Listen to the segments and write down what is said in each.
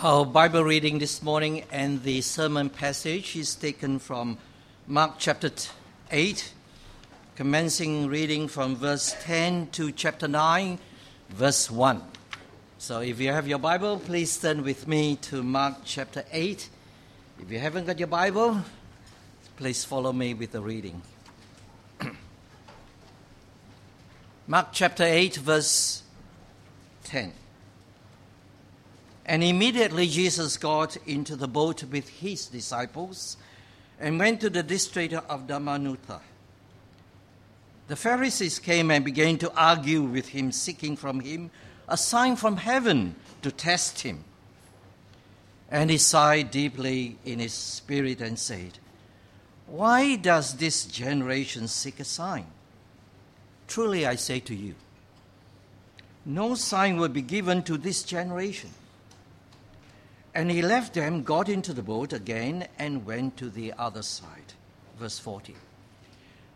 Our Bible reading this morning and the sermon passage is taken from Mark chapter 8, commencing reading from verse 10 to chapter 9, verse 1. So if you have your Bible, please turn with me to Mark chapter 8. If you haven't got your Bible, please follow me with the reading. Mark chapter 8, verse 10. And immediately Jesus got into the boat with his disciples and went to the district of Dalmanutha. The Pharisees came and began to argue with him, seeking from him a sign from heaven to test him. And he sighed deeply in his spirit and said, Why does this generation seek a sign? Truly I say to you, no sign will be given to this generation. And he left them, got into the boat again, and went to the other side. Verse 40.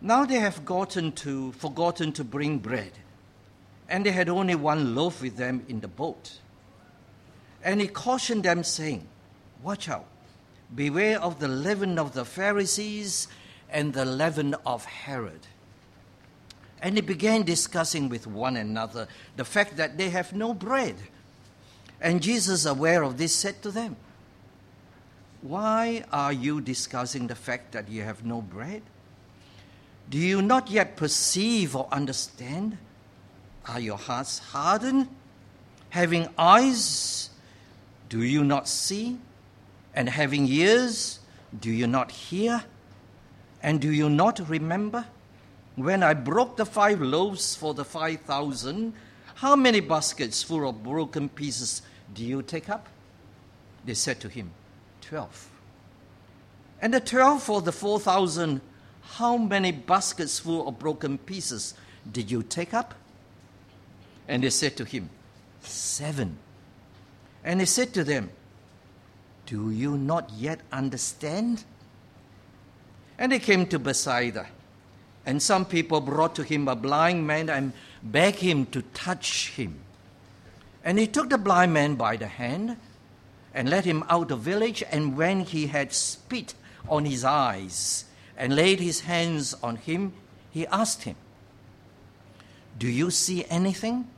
Now they have gotten to, forgotten to bring bread, and they had only one loaf with them in the boat. And he cautioned them, saying, Watch out, beware of the leaven of the Pharisees and the leaven of Herod. And they began discussing with one another the fact that they have no bread. And Jesus, aware of this, said to them, Why are you discussing the fact that you have no bread? Do you not yet perceive or understand? Are your hearts hardened? Having eyes, do you not see? And having ears, do you not hear? And do you not remember? When I broke the five loaves for the five thousand, how many baskets full of broken pieces do you take up? They said to him, Twelve. And the twelve for the four thousand, how many baskets full of broken pieces did you take up? And they said to him, Seven. And he said to them, Do you not yet understand? And they came to Bethsaida, and some people brought to him a blind man and begged him to touch him. And he took the blind man by the hand and led him out of the village. And when he had spit on his eyes and laid his hands on him, he asked him, Do you see anything?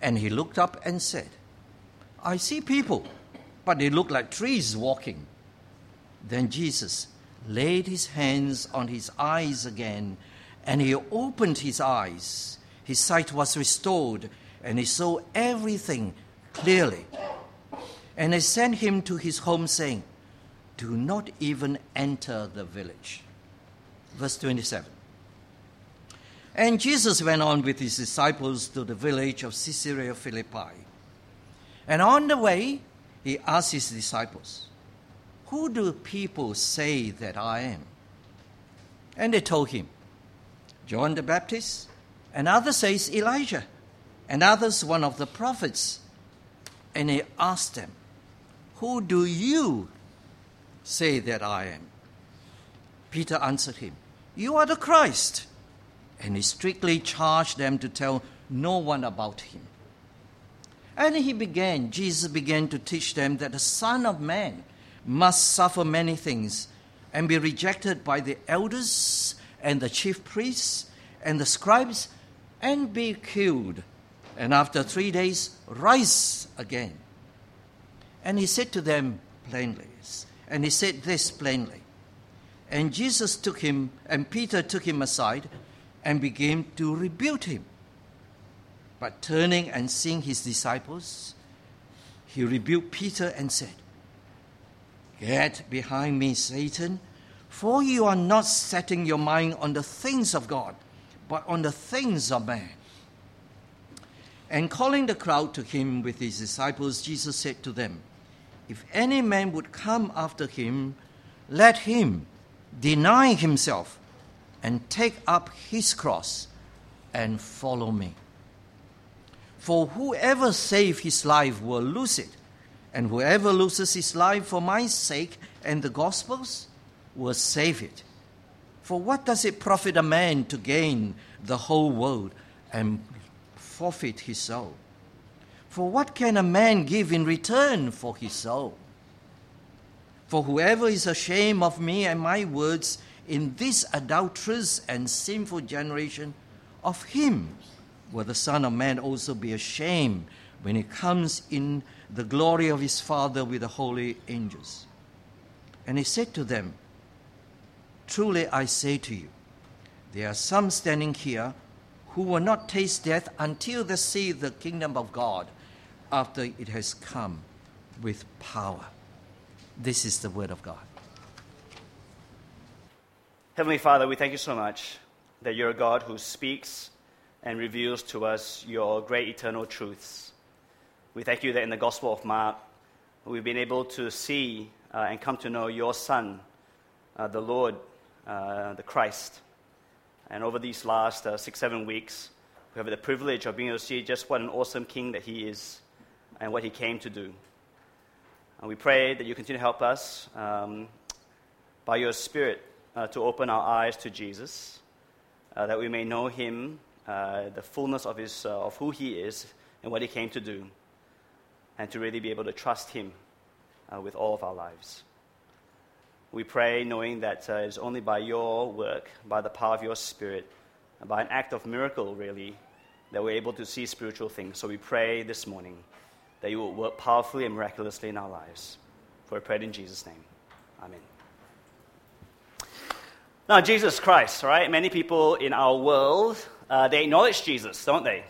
And he looked up and said, I see people, but they look like trees walking. Then Jesus laid his hands on his eyes again, and he opened his eyes. His sight was restored and he saw everything clearly. And they sent him to his home, saying, Do not even enter the village. Verse 27. And Jesus went on with his disciples to the village of Caesarea Philippi. And on the way, he asked his disciples, Who do people say that I am? And they told him, John the Baptist, and others say Elijah and others one of the prophets. And he asked them, Who do you say that I am? Peter answered him, You are the Christ. And he strictly charged them to tell no one about him. And he began, Jesus began to teach them that the Son of Man must suffer many things and be rejected by the elders and the chief priests and the scribes and be killed and after three days rise again. And he said to them plainly, and he said this plainly. And Jesus took him, and Peter took him aside and began to rebuke him. But turning and seeing his disciples, he rebuked Peter and said, Get behind me, Satan, for you are not setting your mind on the things of God, but on the things of man. And calling the crowd to him with his disciples, Jesus said to them, If any man would come after him, let him deny himself and take up his cross and follow me. For whoever saves his life will lose it, and whoever loses his life for my sake and the gospel's will save it. For what does it profit a man to gain the whole world and forfeit his soul. For what can a man give in return for his soul? For whoever is ashamed of me and my words in this adulterous and sinful generation, of him will the Son of Man also be ashamed when he comes in the glory of his Father with the holy angels. And he said to them, Truly I say to you, there are some standing here who will not taste death until they see the kingdom of God after it has come with power. This is the word of God. Heavenly Father, we thank you so much that you're a God who speaks and reveals to us your great eternal truths. We thank you that in the Gospel of Mark, we've been able to see uh, and come to know your Son, uh, the Lord, uh, the Christ. And over these last uh, six, seven weeks, we have the privilege of being able to see just what an awesome King that He is and what He came to do. And we pray that you continue to help us um, by your Spirit uh, to open our eyes to Jesus, uh, that we may know Him, uh, the fullness of, his, uh, of who He is and what He came to do, and to really be able to trust Him uh, with all of our lives. We pray knowing that uh, it's only by your work, by the power of your Spirit, by an act of miracle, really, that we're able to see spiritual things. So we pray this morning that you will work powerfully and miraculously in our lives. For we pray in Jesus' name. Amen. Now, Jesus Christ, right? Many people in our world, uh, they acknowledge Jesus, don't they?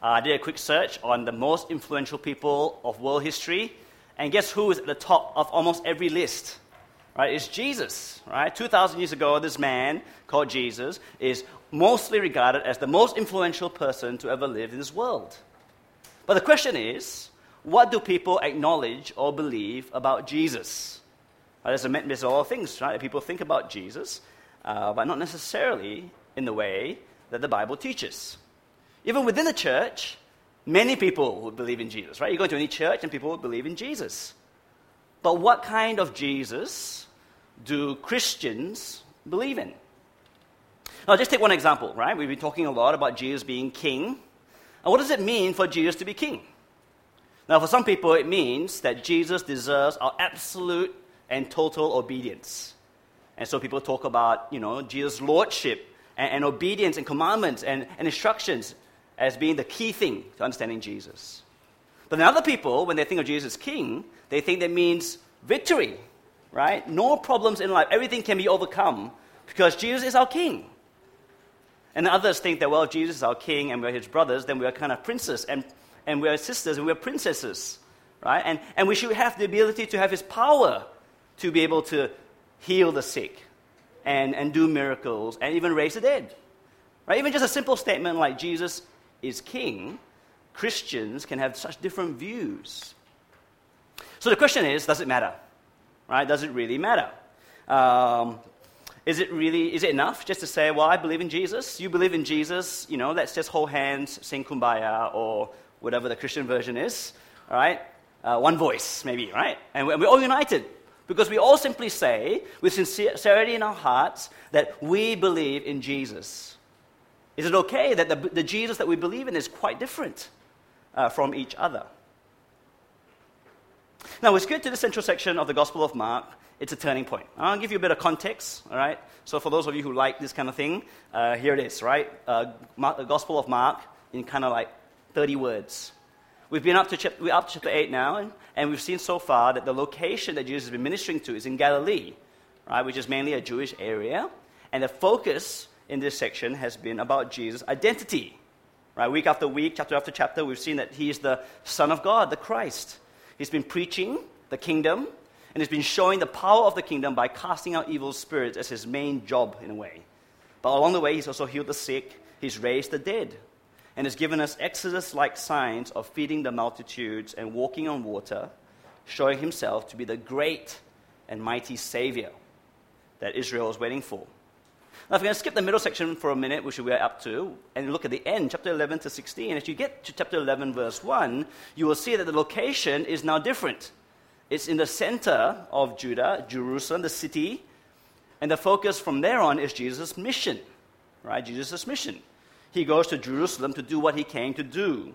Uh, I did a quick search on the most influential people of world history, and guess who is at the top of almost every list? Right? It's Jesus, right? 2,000 years ago, this man called Jesus is mostly regarded as the most influential person to ever live in this world. But the question is, what do people acknowledge or believe about Jesus? A, there's a of all things, right? People think about Jesus, uh, but not necessarily in the way that the Bible teaches. Even within the church, many people would believe in Jesus, right? You go to any church and people would believe in Jesus. But what kind of Jesus do Christians believe in? Now, just take one example, right? We've been talking a lot about Jesus being king. And what does it mean for Jesus to be king? Now, for some people, it means that Jesus deserves our absolute and total obedience. And so people talk about, you know, Jesus' lordship and, and obedience and commandments and, and instructions as being the key thing to understanding Jesus. But then other people, when they think of Jesus as king, they think that means victory, right? No problems in life. Everything can be overcome because Jesus is our king. And others think that, well, Jesus is our king and we're his brothers, then we're kind of princes and, and we're sisters and we're princesses, right? And, and we should have the ability to have his power to be able to heal the sick, and, and do miracles, and even raise the dead. Right? Even just a simple statement like Jesus is king, Christians can have such different views. So the question is does it matter? Right? Does it really matter? Um, is it really is it enough just to say, well, I believe in Jesus, you believe in Jesus, you know, let's just hold hands, sing kumbaya, or whatever the Christian version is, all right? Uh, one voice, maybe, right? And we're all united. Because we all simply say, with sincerity in our hearts, that we believe in Jesus. Is it okay that the, the Jesus that we believe in is quite different uh, from each other? Now, let's get to the central section of the Gospel of Mark. It's a turning point. I'll give you a bit of context, all right? So, for those of you who like this kind of thing, uh, here it is, right? Uh, Mark, the Gospel of Mark in kind of like 30 words. We've been up to, chapter, we're up to chapter 8 now, and, and we've seen so far that the location that Jesus has been ministering to is in Galilee, right, which is mainly a Jewish area. And the focus in this section has been about Jesus' identity. Right, week after week, chapter after chapter, we've seen that he is the Son of God, the Christ. He's been preaching the kingdom, and he's been showing the power of the kingdom by casting out evil spirits as his main job, in a way. But along the way, he's also healed the sick, he's raised the dead and has given us Exodus like signs of feeding the multitudes and walking on water, showing himself to be the great and mighty Savior that Israel is waiting for. Now, if we're going to skip the middle section for a minute, which we're up to, and look at the end, chapter 11 to 16, as you get to chapter 11, verse 1, you will see that the location is now different. It's in the center of Judah, Jerusalem, the city, and the focus from there on is Jesus' mission, right? Jesus' mission he goes to Jerusalem to do what he came to do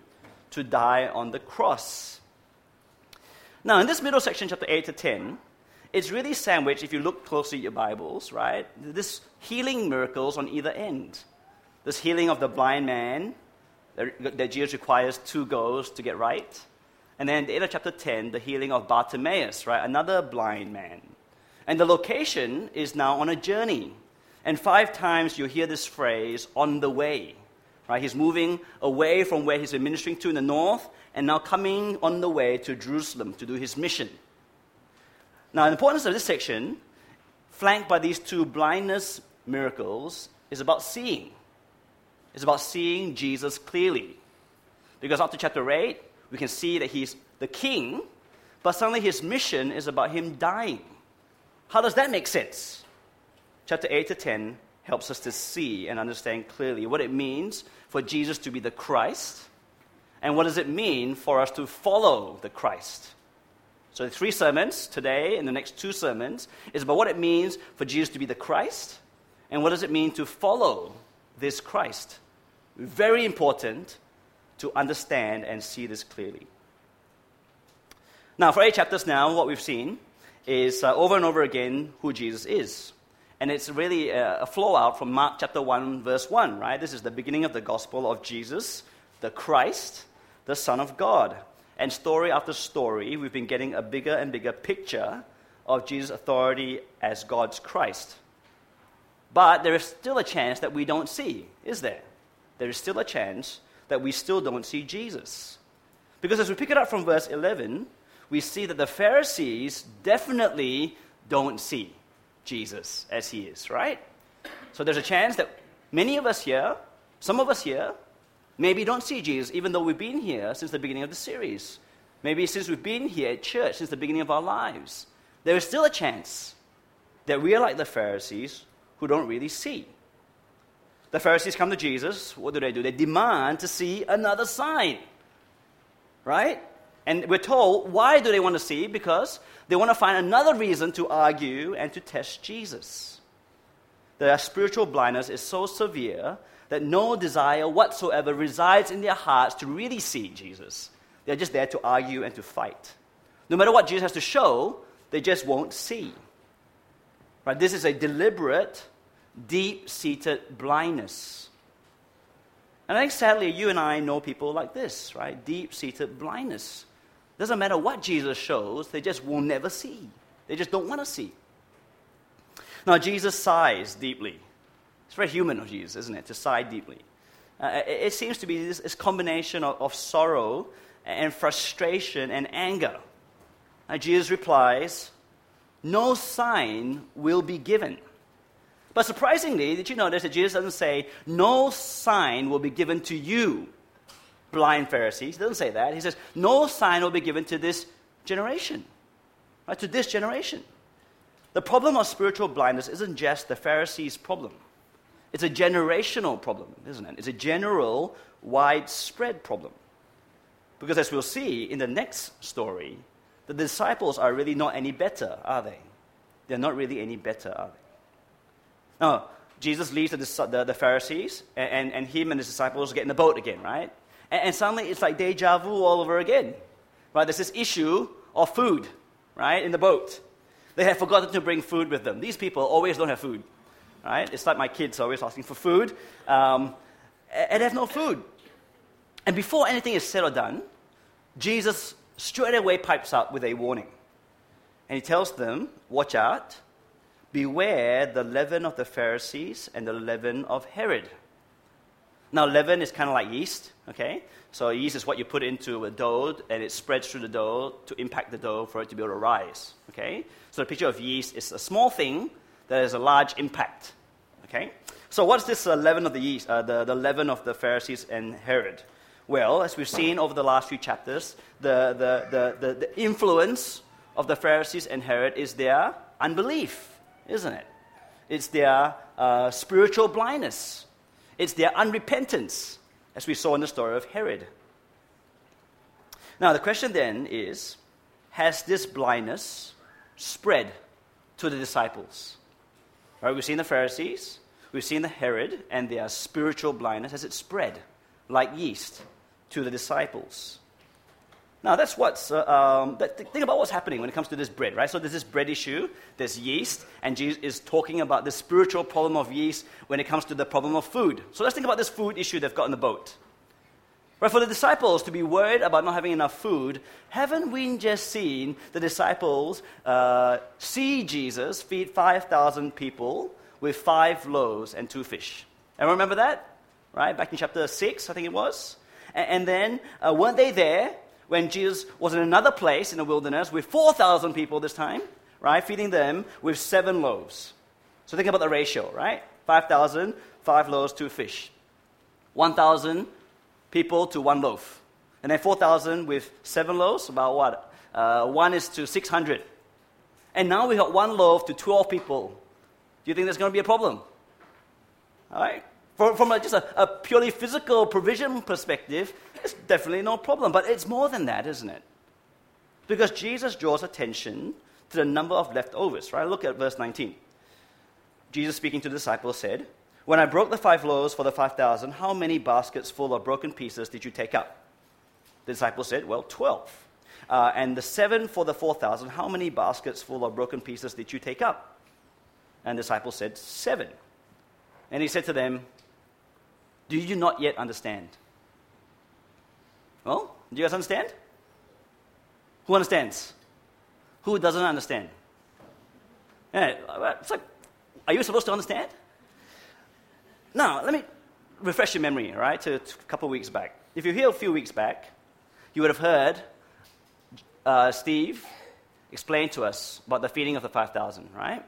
to die on the cross. Now, in this middle section, chapter 8 to 10, it's really sandwiched, if you look closely at your Bibles, right? This healing miracles on either end. This healing of the blind man that, Jesus requires two goes to get right. And then at the end of chapter 10, the healing of Bartimaeus, right? Another blind man. And the location is now on a journey. And five times you hear this phrase, on the way. Right? He's moving away from where he's been ministering to in the north and now coming on the way to Jerusalem to do his mission. Now, the importance of this section, flanked by these two blindness miracles, is about seeing. It's about seeing Jesus clearly. Because to chapter 8, we can see that he's the king, but suddenly his mission is about him dying. How does that make sense? Chapter 8 to 10 helps us to see and understand clearly what it means for Jesus to be the Christ and what does it mean for us to follow the Christ. So, three sermons today and the next two sermons is about what it means for Jesus to be the Christ and what does it mean to follow this Christ. Very important to understand and see this clearly. Now, for eight chapters now, what we've seen is uh, over and over again who Jesus is. And it's really a, a flow out from Mark chapter 1, verse 1, right? This is the beginning of the gospel of Jesus, the Christ, the Son of God. And story after story, we've been getting a bigger and bigger picture of Jesus' authority as God's Christ. But there is still a chance that we don't see, is there? There is still a chance that we still don't see Jesus. Because as we pick it up from verse 11, we see that the Pharisees definitely don't see Jesus as he is, right? So there's a chance that many of us here, some of us here, maybe you don't see Jesus even though we've been here since the beginning of the series. Maybe since we've been here at church since the beginning of our lives. There is still a chance that we are like the Pharisees who don't really see. The Pharisees come to Jesus. What do they do? They demand to see another sign. Right? And we're told why do they want to see? Because they want to find another reason to argue and to test Jesus. Their spiritual blindness is so severe that no desire whatsoever resides in their hearts to really see Jesus. They're just there to argue and to fight. No matter what Jesus has to show, they just won't see. Right? This is a deliberate, deep seated blindness. And I think sadly, you and I know people like this, right? Deep seated blindness. Doesn't matter what Jesus shows, they just will never see. They just don't want to see. Now, Jesus sighs deeply. It's very human of Jesus, isn't it, to sigh deeply. Uh, it, it, seems to be this, this combination of, of, sorrow and frustration and anger. And Jesus replies, No sign will be given. But surprisingly, did you notice that Jesus doesn't say, No sign will be given to you? blind Pharisees. He doesn't say that. He says, No sign will be given to this generation, right? To this generation. The problem of spiritual blindness isn't just the Pharisees' problem, it's a generational problem, isn't it? It's a general, widespread problem. Because as we'll see in the next story, the disciples are really not any better, are they? They're not really any better, are they? Now, Jesus leaves the, the, the Pharisees, and, and, and him and his disciples get in the boat again, right? And, and suddenly it's like deja vu all over again. Right? There's this issue of food, right, in the boat. They have forgotten to bring food with them. These people always don't have food. Right? It's like my kids are always asking for food, um, and they have no food. And before anything is said or done, Jesus straight away pipes up with a warning. And he tells them, Watch out, beware the leaven of the Pharisees and the leaven of Herod. Now, leaven is kind of like yeast, okay? So, yeast is what you put into a dough and it spreads through the dough to impact the dough for it to be able to rise, okay? So, the picture of yeast is a small thing that has a large impact, okay? So, what's this uh, leaven of the yeast, uh, the, the leaven of the Pharisees and Herod? Well, as we've seen over the last few chapters, the, the, the, the, the influence of the Pharisees and Herod is their unbelief, isn't it? It's their uh, spiritual blindness. It's their unrepentance, as we saw in the story of Herod. Now, the question then is Has this blindness spread to the disciples? Right, we've seen the Pharisees, we've seen the Herod, and their spiritual blindness. Has it spread like yeast to the disciples. Now, that's what's, uh, um, think about what's happening when it comes to this bread, right? So there's this bread issue, there's yeast, and Jesus is talking about the spiritual problem of yeast when it comes to the problem of food. So let's think about this food issue they've got in the boat. Right, for the disciples to be worried about not having enough food, haven't we just seen the disciples uh, see Jesus feed 5,000 people with five loaves and two fish? And remember that? Right? Back in chapter 6, I think it was. And, and then, uh, weren't they there when Jesus was in another place in the wilderness with 4,000 people this time, right? Feeding them with seven loaves. So think about the ratio, right? 5,000, five loaves, two fish. 1,000 people to one loaf. And then 4,000 with seven loaves, about what? Uh, one is to 600. And now we got one loaf to 12 people. Do you think there's going to be a problem? All right? From, from a, just a, a purely physical provision perspective, it's definitely no problem. But it's more than that, isn't it? Because Jesus draws attention to the number of leftovers, right? Look at verse 19. Jesus speaking to the disciples said, When I broke the five loaves for the 5,000, how many baskets full of broken pieces did you take up? The disciples said, Well, 12. Uh, and the seven for the 4,000, how many baskets full of broken pieces did you take up? And the disciples said, Seven. And he said to them, do you not yet understand? Well, do you guys understand? Who understands? Who doesn't understand? Yeah, it's like, are you supposed to understand? Now, let me refresh your memory, right, to, a couple of weeks back. If you're here a few weeks back, you would have heard uh, Steve explain to us about the feeding of the 5,000, right?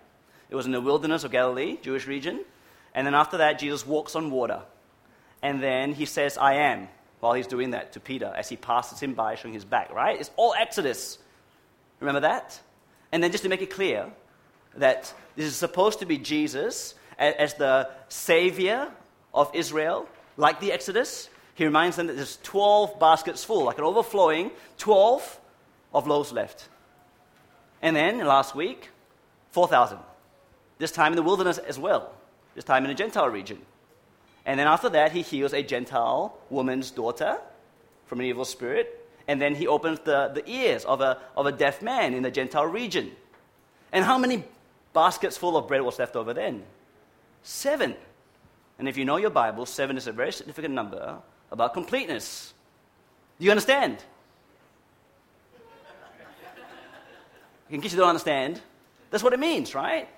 It was in the wilderness of Galilee, Jewish region. And then after that, Jesus walks on water. And then he says, I am, while he's doing that to Peter as he passes him by, showing his back, right? It's all Exodus. Remember that? And then just to make it clear that this is supposed to be Jesus as the savior of Israel, like the Exodus. He reminds them that there's 12 baskets full, like an overflowing, 12 of loaves left. And then last week, 4,000. This time in the wilderness as well, this time in a Gentile region. And then after that, he heals a Gentile woman's daughter from an evil spirit. And then he opens the, the ears of a, of a deaf man in the Gentile region. And how many baskets full of bread was left over then? Seven. And if you know your Bible, seven is a very significant number about completeness. Do you understand? In case you don't understand, that's what it means, right?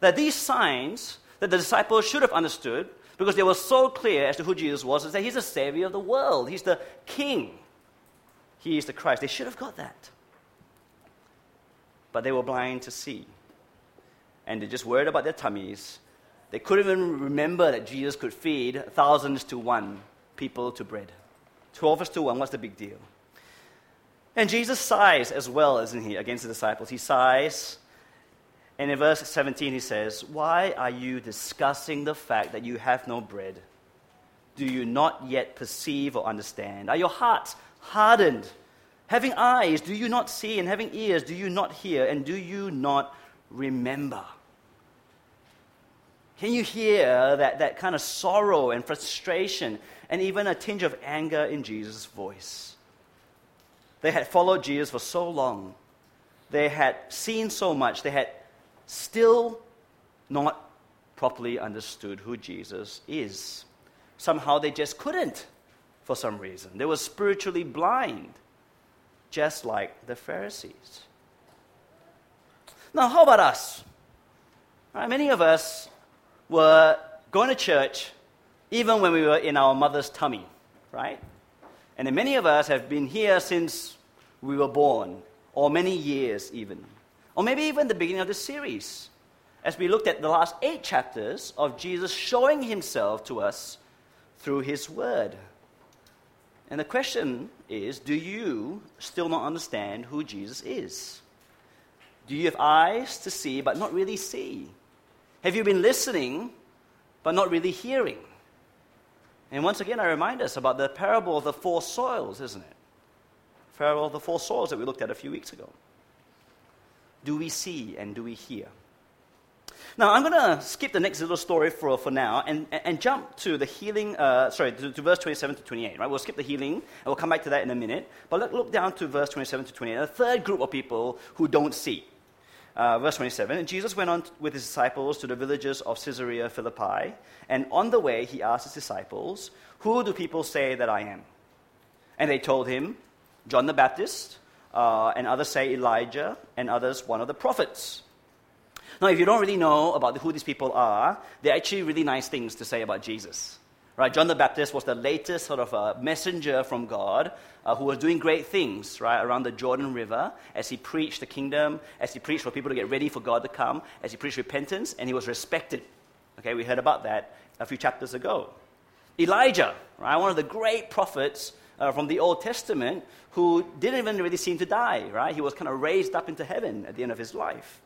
That these signs that the disciples should have understood because they were so clear as to who Jesus was is that he's the savior of the world, he's the king, he is the Christ. They should have got that. But they were blind to see. And they're just worried about their tummies. They couldn't even remember that Jesus could feed thousands to one people to bread. Twelve to one, what's the big deal? And Jesus sighs as well, isn't he, against the disciples? He sighs and in verse 17, he says, Why are you discussing the fact that you have no bread? Do you not yet perceive or understand? Are your hearts hardened? Having eyes, do you not see? And having ears, do you not hear? And do you not remember? Can you hear that, that kind of sorrow and frustration and even a tinge of anger in Jesus' voice? They had followed Jesus for so long. They had seen so much. They had still not properly understood who Jesus is. Somehow they just couldn't for some reason. They were spiritually blind, just like the Pharisees. Now, how about us? Right, many of us were going to church even when we were in our mother's tummy, right? And then many of us have been here since we were born, or many years even. Or maybe even the beginning of the series, as we looked at the last eight chapters of Jesus showing himself to us through his word. And the question is do you still not understand who Jesus is? Do you have eyes to see but not really see? Have you been listening but not really hearing? And once again, I remind us about the parable of the four soils, isn't it? Parable of the four soils that we looked at a few weeks ago. Do we see and do we hear? Now, I'm going to skip the next little story for, for now and, and jump to the healing, uh, sorry, to, to, verse 27 to 28, right? We'll skip the healing, and we'll come back to that in a minute. But look, look down to verse 27 to 28, a third group of people who don't see. Uh, verse 27, and Jesus went on with his disciples to the villages of Caesarea Philippi, and on the way he asked his disciples, Who do people say that I am? And they told him, John the Baptist, uh, and others say Elijah, and others one of the prophets. Now, if you don't really know about who these people are, they're actually really nice things to say about Jesus. Right? John the Baptist was the latest sort of a messenger from God uh, who was doing great things right, around the Jordan River as he preached the kingdom, as he preached for people to get ready for God to come, as he preached repentance, and he was respected. Okay, we heard about that a few chapters ago. Elijah, right, one of the great prophets uh, from the Old Testament who didn't even really seem to die, right? He was kind of raised up into heaven at the end of his life.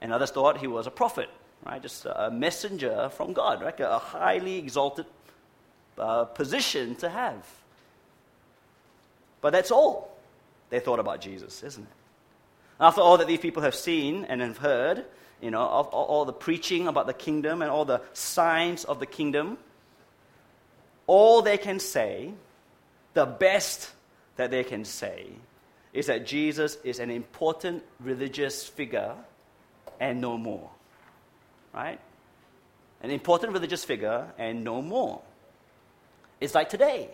And others thought he was a prophet, right? Just a messenger from God, right? A highly exalted uh, position to have. But that's all they thought about Jesus, isn't it? After all that these people have seen and have heard, you know, of, of all the preaching about the kingdom and all the signs of the kingdom, all they can say, the best that they can say, is that Jesus is an important religious figure and no more. Right? An important religious figure and no more. It's like today.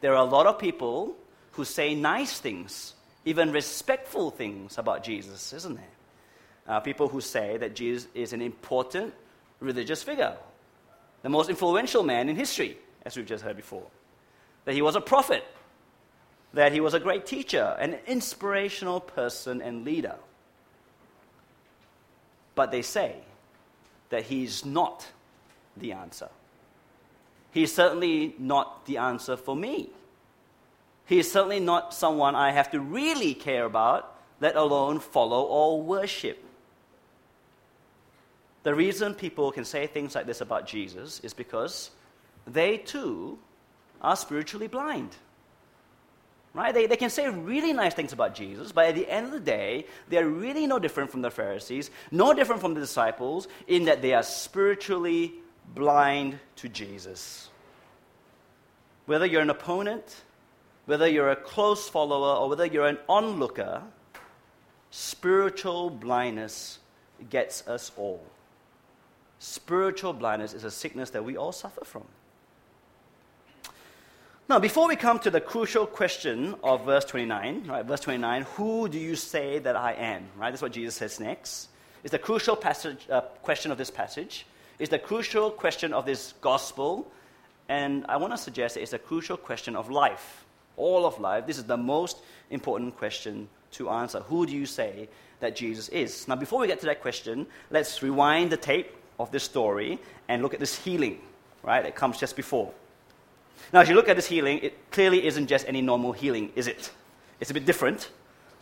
There are a lot of people who say nice things, even respectful things about Jesus, isn't there? Uh, people who say that Jesus is an important religious figure, the most influential man in history, as we've just heard before. That he was a prophet, that he was a great teacher, an inspirational person and leader. But they say that he's not the answer. He's certainly not the answer for me. He is certainly not someone I have to really care about, let alone follow or worship. The reason people can say things like this about Jesus is because they too are spiritually blind. Right? They, they can say really nice things about Jesus, but at the end of the day, they're really no different from the Pharisees, no different from the disciples, in that they are spiritually blind to Jesus. Whether you're an opponent, whether you're a close follower, or whether you're an onlooker, spiritual blindness gets us all. Spiritual blindness is a sickness that we all suffer from. Now, before we come to the crucial question of verse 29, right, verse 29, who do you say that I am? Right, that's what Jesus says next. It's the crucial passage, uh, question of this passage. Is the crucial question of this gospel. And I want to suggest it's a crucial question of life, all of life. This is the most important question to answer. Who do you say that Jesus is? Now, before we get to that question, let's rewind the tape of this story and look at this healing, right, that comes just before. Now, as you look at this healing, it clearly isn't just any normal healing, is it? It's a bit different.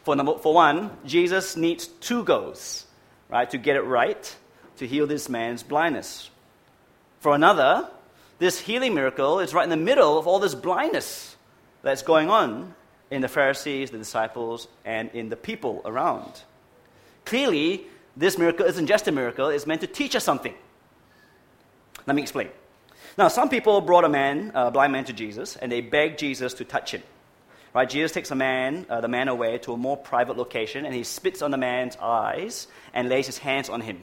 For, number, for one, Jesus needs two goes, right, to get it right, to heal this man's blindness. For another, this healing miracle is right in the middle of all this blindness that's going on in the Pharisees, the disciples, and in the people around. Clearly, this miracle isn't just a miracle, it's meant to teach us something. Let me explain. Now, some people brought a man, a blind man, to Jesus, and they begged Jesus to touch him. Right? Jesus takes a man, uh, the man away to a more private location, and he spits on the man's eyes and lays his hands on him.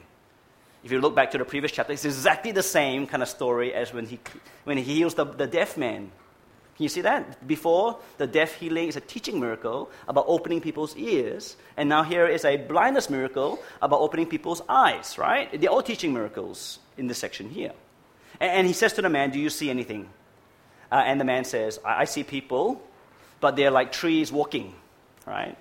If you look back to the previous chapter, it's exactly the same kind of story as when he, when he heals the, the deaf man. Can you see that? Before, the deaf healing is a teaching miracle about opening people's ears, and now here is a blindness miracle about opening people's eyes, right? They're all teaching miracles in this section here. And he says to the man, Do you see anything? Uh, and the man says, I, I, see people, but they're like trees walking, right?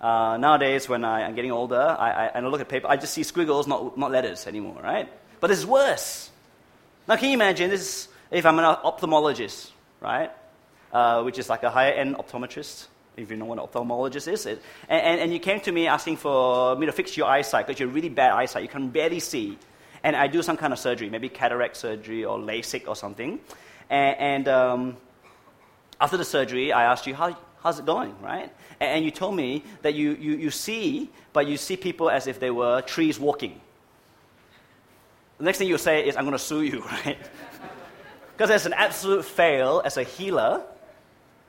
Uh, nowadays, when I, am getting older, I, I, and I look at paper, I just see squiggles, not, not letters anymore, right? But this is worse. Now, can you imagine this if I'm an ophthalmologist, right? Uh, which is like a higher end optometrist, if you know what an ophthalmologist is. And, and, and you came to me asking for me to fix your eyesight because you're really bad eyesight. You can barely see and I do some kind of surgery, maybe cataract surgery or LASIK or something. And, and um, after the surgery, I asked you, How, how's it going, right? And, you told me that you, you, you see, but you see people as if they were trees walking. the next thing you say is, I'm going to sue you, right? Because it's an absolute fail as a healer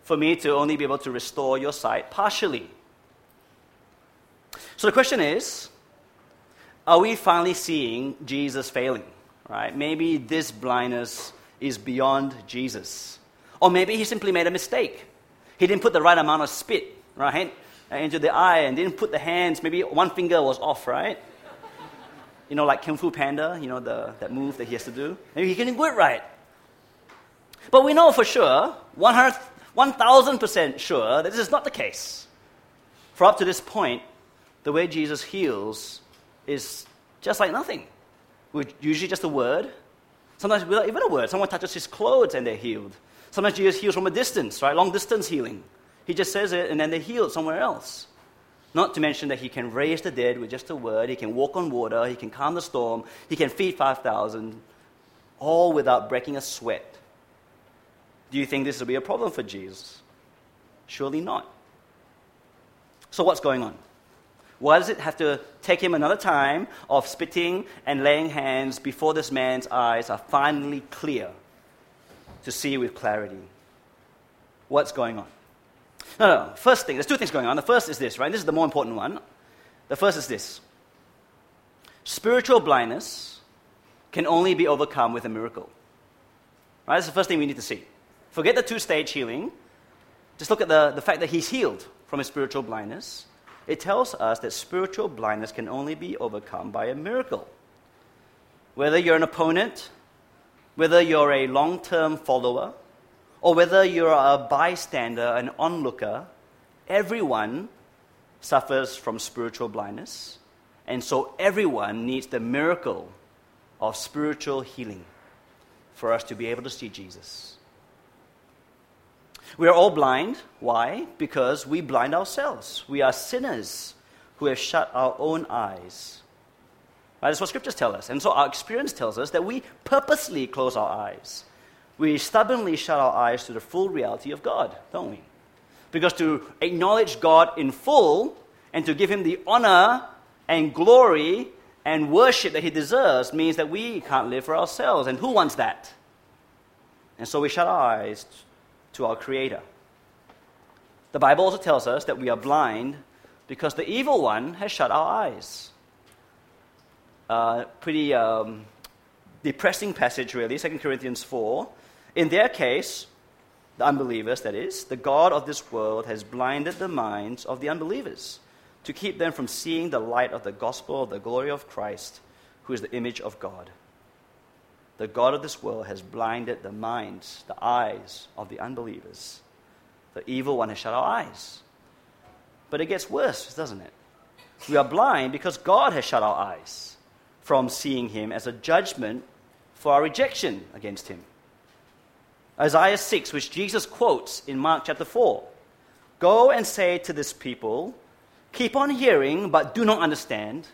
for me to only be able to restore your sight partially. So the question is are we finally seeing Jesus failing? Right? Maybe this blindness is beyond Jesus. Or maybe he simply made a mistake. He didn't put the right amount of spit, right, into the eye and didn't put the hands, maybe one finger was off, right? You know, like Kung Fu Panda, you know, the, that move that he has to do. Maybe he didn't do it right. But we know for sure, 100, 1000% sure, that this is not the case. For up to this point, the way Jesus heals is just like nothing. Usually just a word. Sometimes without even a word. Someone touches his clothes and they're healed. Sometimes Jesus heals from a distance, right? Long distance healing. He just says it and then they heal somewhere else. Not to mention that he can raise the dead with just a word. He can walk on water. He can calm the storm. He can feed 5,000, all without breaking a sweat. Do you think this will be a problem for Jesus? Surely not. So, what's going on? Why does it have to take him another time of spitting and laying hands before this man's eyes are finally clear to see with clarity? What's going on? No, no, first thing, there's two things going on. The first is this, right? This is the more important one. The first is this spiritual blindness can only be overcome with a miracle. Right? That's the first thing we need to see. Forget the two stage healing. Just look at the, the fact that he's healed from his spiritual blindness it tells us that spiritual blindness can only be overcome by a miracle. Whether you're an opponent, whether you're a long term follower, or whether you're a bystander, an onlooker, everyone suffers from spiritual blindness. And so everyone needs the miracle of spiritual healing for us to be able to see Jesus. We are all blind. Why? Because we blind ourselves. We are sinners who have shut our own eyes. Right? That's what scriptures tell us. And so our experience tells us that we purposely close our eyes. We stubbornly shut our eyes to the full reality of God, don't we? Because to acknowledge God in full and to give Him the honor and glory and worship that He deserves means that we can't live for ourselves. And who wants that? And so we shut our eyes to our Creator. The Bible also tells us that we are blind because the evil one has shut our eyes. Uh, pretty um, depressing passage, really, 2 Corinthians 4. In their case, the unbelievers, that is, the God of this world has blinded the minds of the unbelievers to keep them from seeing the light of the gospel of the glory of Christ, who is the image of God the God of this world has blinded the minds, the eyes of the unbelievers. The evil one has shut our eyes. But it gets worse, doesn't it? We are blind because God has shut our eyes from seeing Him as a judgment for our rejection against Him. Isaiah 6, which Jesus quotes in Mark chapter 4 Go and say to this people, Keep on hearing, but do not understand.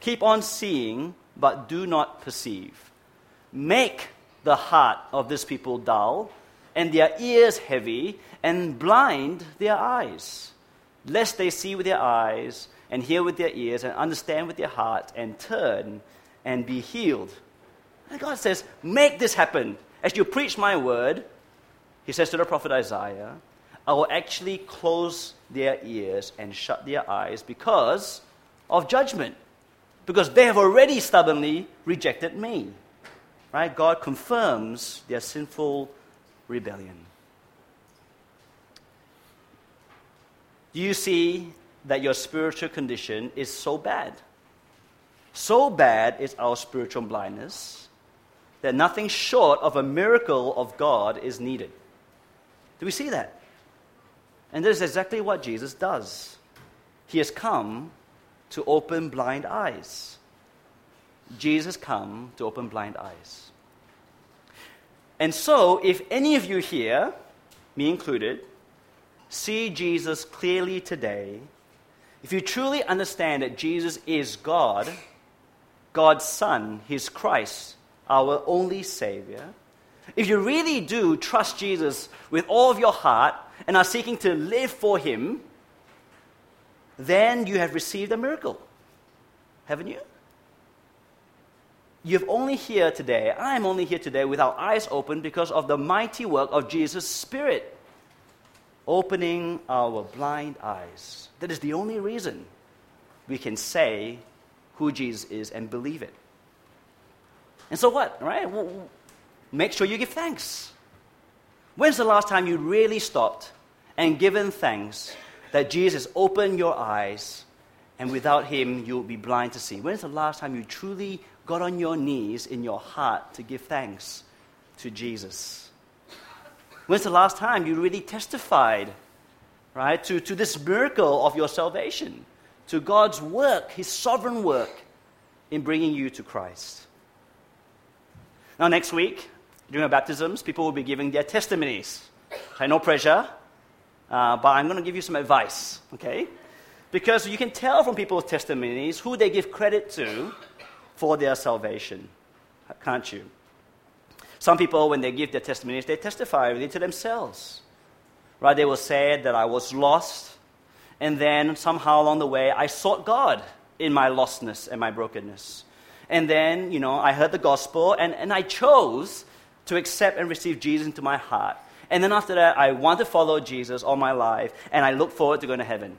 Keep on seeing, but do not perceive make the heart of this people dull, and their ears heavy, and blind their eyes, lest they see with their eyes, and hear with their ears, and understand with their heart, and turn and be healed. And God says, Make this happen. As you preach my word, he says to the prophet Isaiah, I will actually close their ears and shut their eyes because of judgment. Because they have already stubbornly rejected me right? God confirms their sinful rebellion. Do you see that your spiritual condition is so bad? So bad is our spiritual blindness that nothing short of a miracle of God is needed. Do we see that? And this is exactly what Jesus does. He has come to open blind eyes. Jesus come to open blind eyes. And so, if any of you here, me included, see Jesus clearly today, if you truly understand that Jesus is God, God's Son, His Christ, our only Savior, if you really do trust Jesus with all of your heart and are seeking to live for Him, then you have received a miracle. Haven't you? you've only here today, I'm only here today with our eyes open because of the mighty work of Jesus' Spirit opening our blind eyes. That is the only reason we can say who Jesus is and believe it. And so what, right? Well, make sure you give thanks. When's the last time you really stopped and given thanks that Jesus opened your eyes and without him you'll be blind to see? When's the last time you truly got on your knees in your heart to give thanks to Jesus? When's the last time you really testified, right, to, to this miracle of your salvation, to God's work, His sovereign work in bringing you to Christ? Now, next week, during our baptisms, people will be giving their testimonies. Okay, no pressure, uh, but I'm going to give you some advice, okay? Because you can tell from people's testimonies who they give credit to for their salvation, can't you? Some people, when they give their testimonies, they testify really to themselves. Right? They will say that I was lost, and then somehow along the way, I sought God in my lostness and my brokenness. And then, you know, I heard the gospel, and, and I chose to accept and receive Jesus into my heart. And then after that, I want to follow Jesus all my life, and I look forward to going to heaven.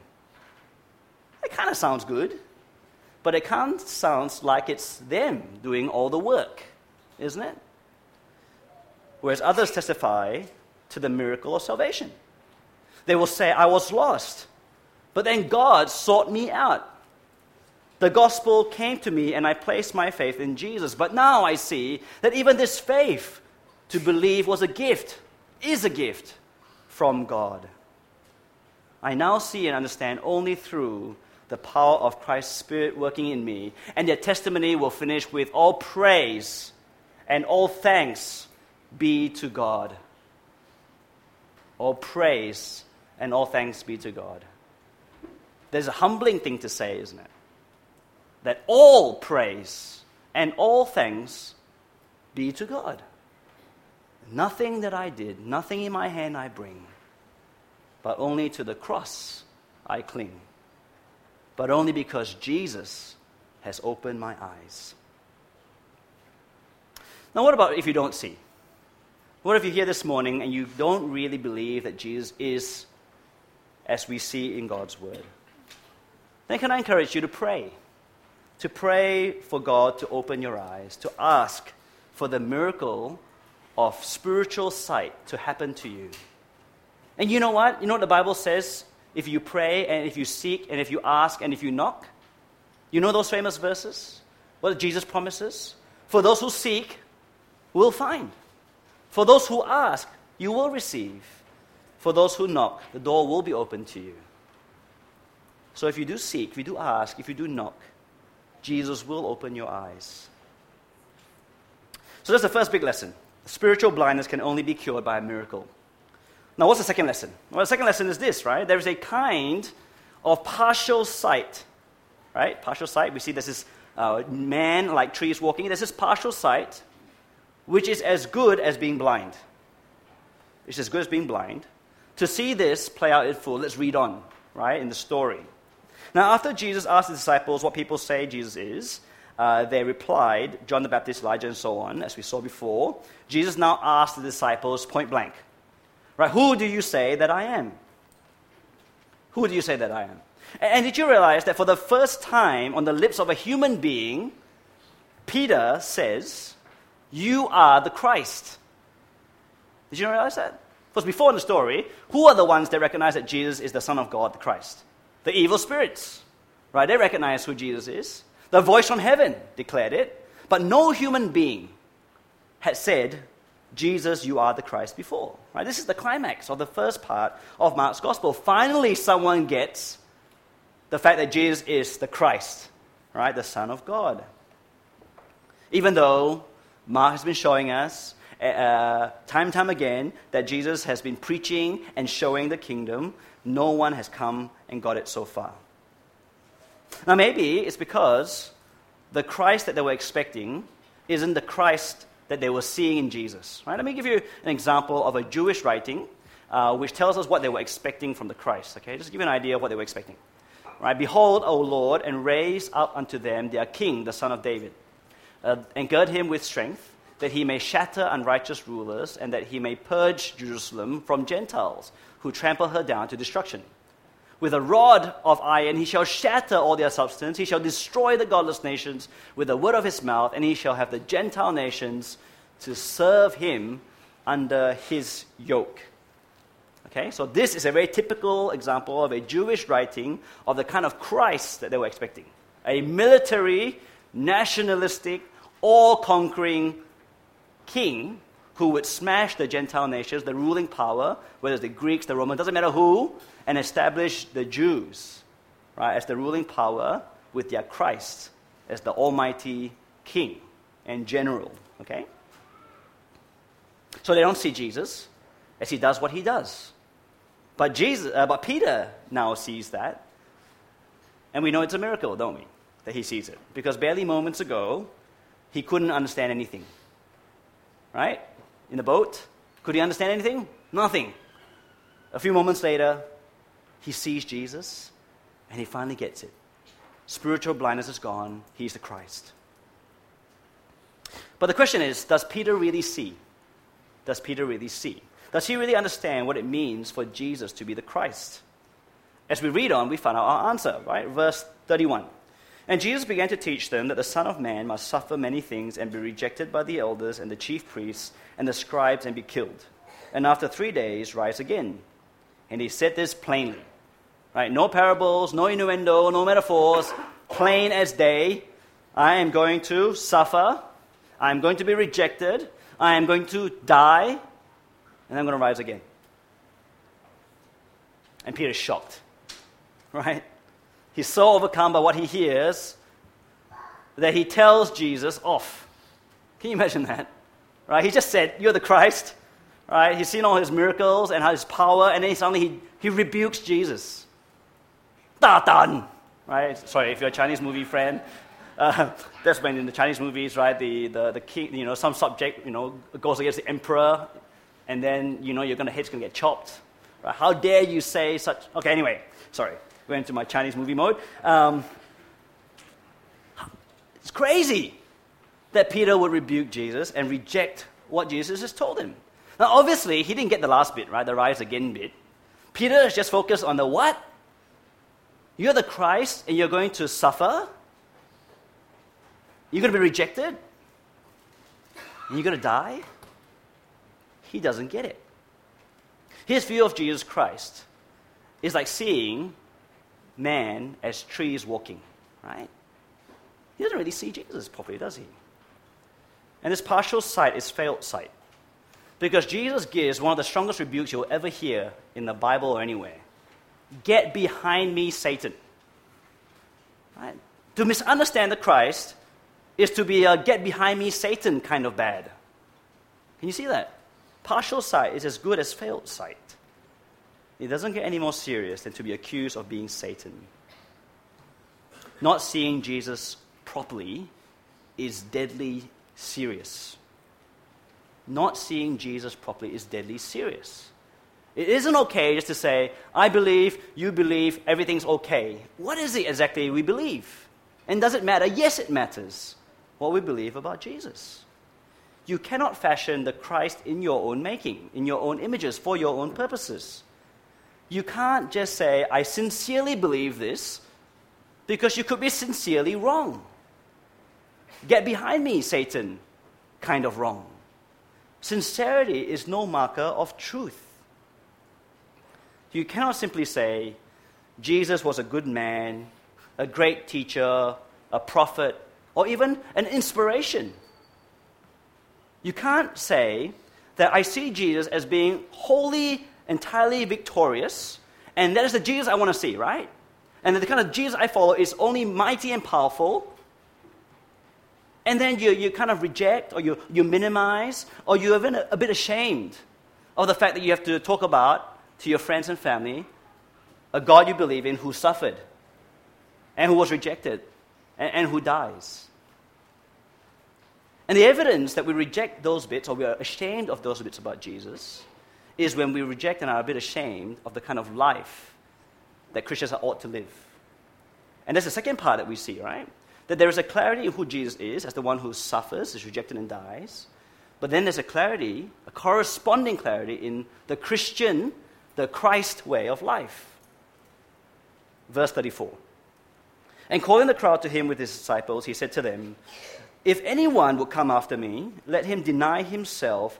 It kind of sounds good, but it kind of sounds like it's them doing all the work, isn't it? Whereas others testify to the miracle of salvation. They will say, I was lost, but then God sought me out. The gospel came to me, and I placed my faith in Jesus. But now I see that even this faith to believe was a gift, is a gift from God. I now see and understand only through the power of Christ's Spirit working in me. And their testimony will finish with all praise and all thanks be to God. All praise and all thanks be to God. There's a humbling thing to say, isn't it? That all praise and all thanks be to God. Nothing that I did, nothing in my hand I bring, but only to the cross I cling. But only because Jesus has opened my eyes. Now, what about if you don't see? What if you're here this morning and you don't really believe that Jesus is as we see in God's Word? Then, can I encourage you to pray? To pray for God to open your eyes, to ask for the miracle of spiritual sight to happen to you. And you know what? You know what the Bible says? If you pray and if you seek and if you ask and if you knock? You know those famous verses? What Jesus promises? For those who seek, will find. For those who ask, you will receive. For those who knock, the door will be open to you. So if you do seek, if you do ask, if you do knock, Jesus will open your eyes. So that's the first big lesson. Spiritual blindness can only be cured by a miracle. Now, what's the second lesson? Well, the second lesson is this, right? There is a kind of partial sight, right? Partial sight. We see this is uh, man like trees walking. There's this partial sight, which is as good as being blind. It's as good as being blind. To see this play out in full, let's read on, right, in the story. Now, after Jesus asked the disciples what people say Jesus is, uh, they replied, John the Baptist, Elijah, and so on, as we saw before. Jesus now asked the disciples point blank, right, who do you say that I am? Who do you say that I am? And, and did you realize that for the first time on the lips of a human being, Peter says, You are the Christ. Did you realize that? Because before in the story, who are the ones that recognize that Jesus is the Son of God, the Christ? The evil spirits, right? They recognize who Jesus is. The voice from heaven declared it, but no human being had said, Jesus, you are the Christ before. Right? This is the climax of the first part of Mark's gospel. Finally, someone gets the fact that Jesus is the Christ, right? The Son of God. Even though Mark has been showing us uh, uh time and time again that Jesus has been preaching and showing the kingdom, no one has come and got it so far. Now, maybe it's because the Christ that they were expecting isn't the Christ that they were seeing in Jesus. Right? Let me give you an example of a Jewish writing uh, which tells us what they were expecting from the Christ. Okay, just give you an idea of what they were expecting. Right? Behold, O Lord, and raise up unto them their king, the son of David. Uh, and gird him with strength, that he may shatter unrighteous rulers, and that he may purge Jerusalem from Gentiles, who trample her down to destruction. With a rod of iron he shall shatter all their substance, he shall destroy the godless nations with the word of his mouth, and he shall have the Gentile nations to serve him under his yoke. Okay, so this is a very typical example of a Jewish writing of the kind of Christ that they were expecting a military, nationalistic, all conquering king who would smash the Gentile nations, the ruling power, whether it's the Greeks, the Romans, doesn't matter who, and establish the Jews right, as the ruling power with their Christ as the almighty king and general. Okay? So they don't see Jesus as he does what he does. But, Jesus, uh, but Peter now sees that. And we know it's a miracle, don't we? That he sees it. Because barely moments ago, he couldn't understand anything. Right? In the boat, could he understand anything? Nothing. A few moments later, he sees Jesus and he finally gets it. Spiritual blindness is gone. He's the Christ. But the question is does Peter really see? Does Peter really see? Does he really understand what it means for Jesus to be the Christ? As we read on, we find out our answer, right? Verse 31. And Jesus began to teach them that the Son of Man must suffer many things and be rejected by the elders and the chief priests and the scribes and be killed, and after three days rise again. And he said this plainly. Right? No parables, no innuendo, no metaphors, plain as day. I am going to suffer. I am going to be rejected. I am going to die and I'm going to rise again. And Peter's shocked, right? He's so overcome by what he hears that he tells Jesus off. Can you imagine that? Right? He just said, You're the Christ. Right? He's seen all his miracles and his power, and then suddenly he, he rebukes Jesus. Da dan! Right? Sorry, if you're a Chinese movie friend, uh, that's when in the Chinese movies, right, the, the, the king, you know, some subject, you know, goes against the emperor and then you know your gonna, head's to get chopped. Right? How dare you say such? Okay, anyway, sorry. Went into my Chinese movie mode. Um, it's crazy that Peter would rebuke Jesus and reject what Jesus has told him. Now, obviously, he didn't get the last bit, right? The rise again bit. Peter is just focused on the what? You're the Christ and you're going to suffer. You're going to be rejected. And you're going to die he doesn't get it. His view of Jesus Christ is like seeing man as trees walking, right? He doesn't really see Jesus properly, does he? And this partial sight is failed sight. Because Jesus gives one of the strongest rebukes you'll ever hear in the Bible or anywhere Get behind me, Satan. Right? To misunderstand the Christ is to be a get behind me, Satan kind of bad. Can you see that? Partial sight is as good as failed sight. It doesn't get any more serious than to be accused of being Satan. Not seeing Jesus properly is deadly serious. Not seeing Jesus properly is deadly serious. It isn't okay just to say, I believe, you believe, everything's okay. What is it exactly we believe? And does it matter? Yes, it matters what we believe about Jesus. You cannot fashion the Christ in your own making, in your own images, for your own purposes. You can't just say, I sincerely believe this, because you could be sincerely wrong. Get behind me, Satan, kind of wrong. Sincerity is no marker of truth. You cannot simply say, Jesus was a good man, a great teacher, a prophet, or even an inspiration. You can't say that I see Jesus as being wholly, entirely victorious, and that is the Jesus I want to see, right? And the kind of Jesus I follow is only mighty and powerful. And then you, you kind of reject or you, you minimize or you're even a, a bit ashamed of the fact that you have to talk about to your friends and family a God you believe in who suffered and who was rejected and, and who dies. And the evidence that we reject those bits, or we are ashamed of those bits about Jesus, is when we reject and are a bit ashamed of the kind of life that Christians ought to live. And that's the second part that we see, right? That there is a clarity in who Jesus is as the one who suffers, is rejected, and dies. But then there's a clarity, a corresponding clarity in the Christian, the Christ way of life. Verse 34. And calling the crowd to him with his disciples, he said to them, If anyone would come after me, let him deny himself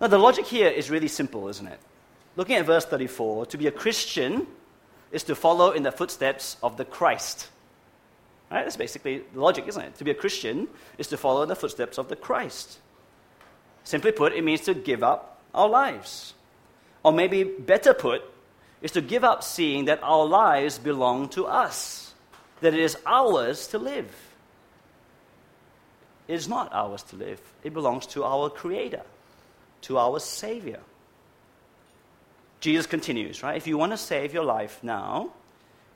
Now, the logic here is really simple, isn't it? Looking at verse 34, to be a Christian is to follow in the footsteps of the Christ. Right? That's basically the logic, isn't it? To be a Christian is to follow in the footsteps of the Christ. Simply put, it means to give up our lives. Or maybe better put, is to give up seeing that our lives belong to us, that it is ours to live. It is not ours to live, it belongs to our Creator, to our Savior. Jesus continues, right? If you want to save your life now,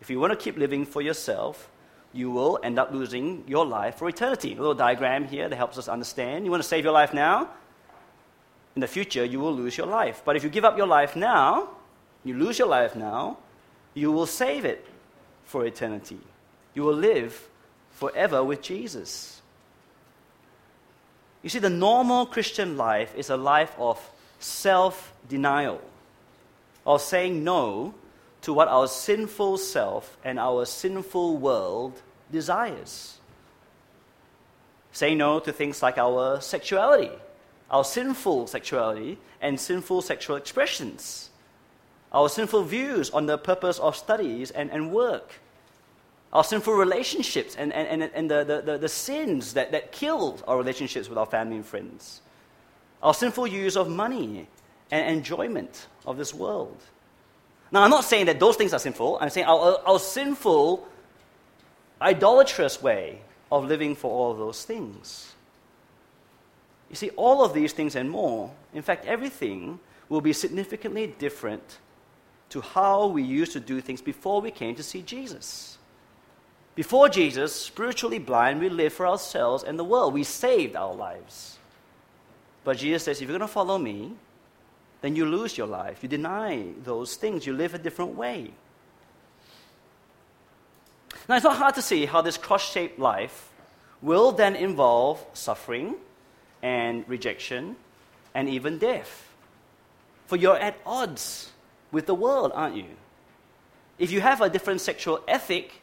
if you want to keep living for yourself, you will end up losing your life for eternity. A little diagram here that helps us understand. You want to save your life now? In the future, you will lose your life. But if you give up your life now, you lose your life now, you will save it for eternity. You will live forever with Jesus. You see, the normal Christian life is a life of self denial, of saying no to what our sinful self and our sinful world desires. Say no to things like our sexuality, our sinful sexuality, and sinful sexual expressions our sinful views on the purpose of studies and, and work, our sinful relationships and, and, and, and the, the, the, the sins that, that kill our relationships with our family and friends, our sinful use of money and enjoyment of this world. Now, I'm not saying that those things are sinful. I'm saying our, our sinful, idolatrous way of living for all those things. You see, all of these things and more, in fact, everything will be significantly different to how we used to do things before we came to see Jesus. Before Jesus, spiritually blind, we lived for ourselves and the world. We saved our lives. But Jesus says, if you're going to follow me, then you lose your life. You deny those things. You live a different way. Now, it's not hard to see how this cross shaped life will then involve suffering and rejection and even death. For you're at odds with the world, aren't you? If you have a different sexual ethic,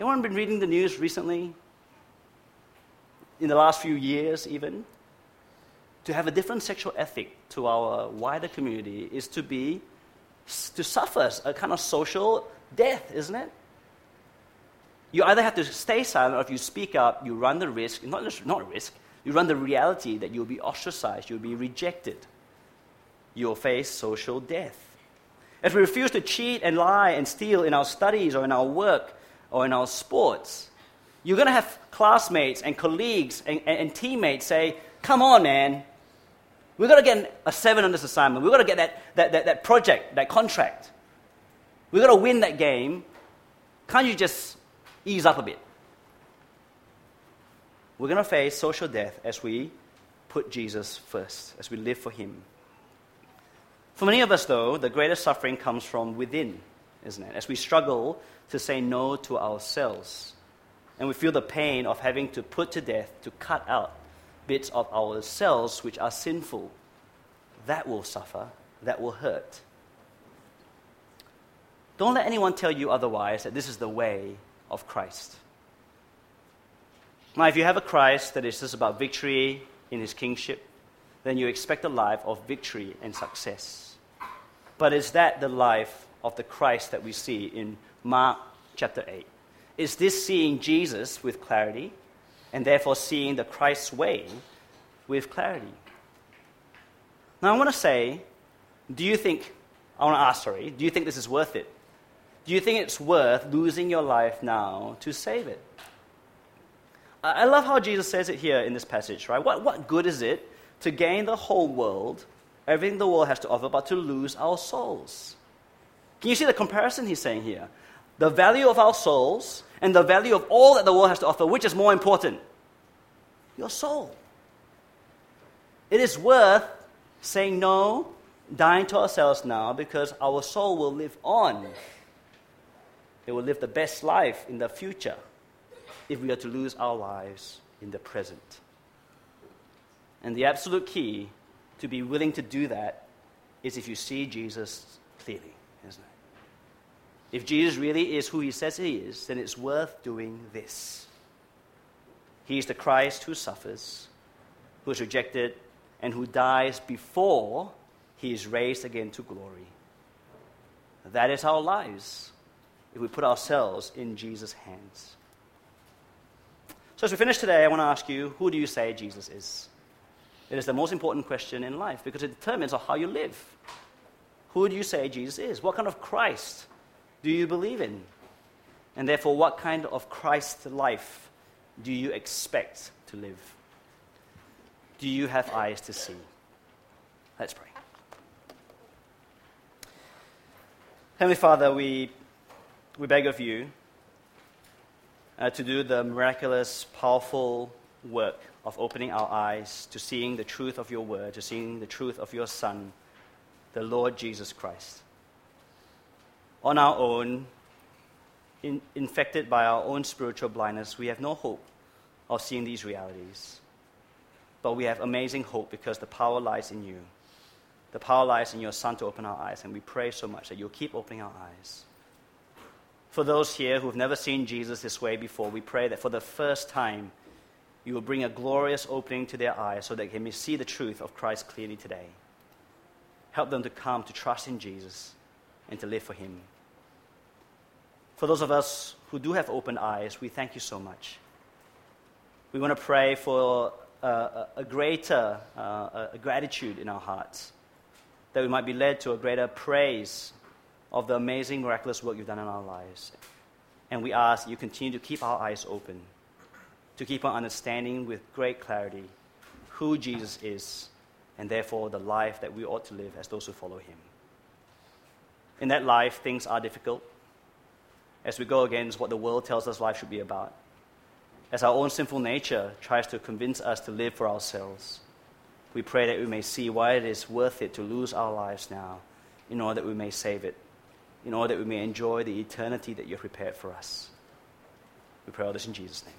anyone been reading the news recently? In the last few years, even? To have a different sexual ethic to our wider community is to be, to suffer a kind of social death, isn't it? You either have to stay silent or if you speak up, you run the risk, not, just, not a risk, you run the reality that you'll be ostracized, you'll be rejected you'll face social death. If we refuse to cheat and lie and steal in our studies or in our work or in our sports, you're going to have classmates and colleagues and, and, and teammates say, Come on, man. We've got to get a seven on this assignment. We've got to get that, that, that, that project, that contract. We've got to win that game. Can't you just ease up a bit? We're going to face social death as we put Jesus first, as we live for Him. For many of us, though, the greatest suffering comes from within, isn't it? As we struggle to say no to ourselves. And we feel the pain of having to put to death, to cut out bits of ourselves which are sinful. That will suffer, that will hurt. Don't let anyone tell you otherwise that this is the way of Christ. Now, if you have a Christ that is just about victory in his kingship, then you expect a life of victory and success. But is that the life of the Christ that we see in Mark chapter 8? Is this seeing Jesus with clarity and therefore seeing the Christ's way with clarity? Now, I want to say, do you think, I want to ask, sorry, do you think this is worth it? Do you think it's worth losing your life now to save it? I love how Jesus says it here in this passage, right? What, what good is it to gain the whole world, everything the world has to offer, but to lose our souls? Can you see the comparison he's saying here? The value of our souls and the value of all that the world has to offer, which is more important? Your soul. It is worth saying no, dying to ourselves now, because our soul will live on. It will live the best life in the future if we are to lose our lives in the present. And the absolute key to be willing to do that is if you see Jesus clearly? If Jesus really is who he says he is, then it's worth doing this. He is the Christ who suffers, who is rejected, and who dies before he is raised again to glory. That is our lives if we put ourselves in Jesus' hands. So, as we finish today, I want to ask you who do you say Jesus is? It is the most important question in life because it determines how you live. Who do you say Jesus is? What kind of Christ do you believe in? And therefore, what kind of Christ life do you expect to live? Do you have eyes to see? Let's pray. Heavenly Father, we, we beg of you uh, to do the miraculous, powerful work of opening our eyes to seeing the truth of your word, to seeing the truth of your Son, the Lord Jesus Christ. On our own, in, infected by our own spiritual blindness, we have no hope of seeing these realities. But we have amazing hope because the power lies in you. The power lies in your Son to open our eyes, and we pray so much that you'll keep opening our eyes. For those here who have never seen Jesus this way before, we pray that for the first time, you will bring a glorious opening to their eyes so that they may see the truth of Christ clearly today. Help them to come to trust in Jesus and to live for Him. For those of us who do have open eyes, we thank you so much. We want to pray for a, a greater uh, a gratitude in our hearts, that we might be led to a greater praise of the amazing, miraculous work you've done in our lives. And we ask you continue to keep our eyes open, to keep on understanding with great clarity who Jesus is, and therefore the life that we ought to live as those who follow him. In that life, things are difficult as we go against what the world tells us life should be about, as our own sinful nature tries to convince us to live for ourselves. We pray that we may see why it is worth it to lose our lives now in order that we may save it in order that we may enjoy the eternity that you've prepared for us. We pray all this in Jesus' name.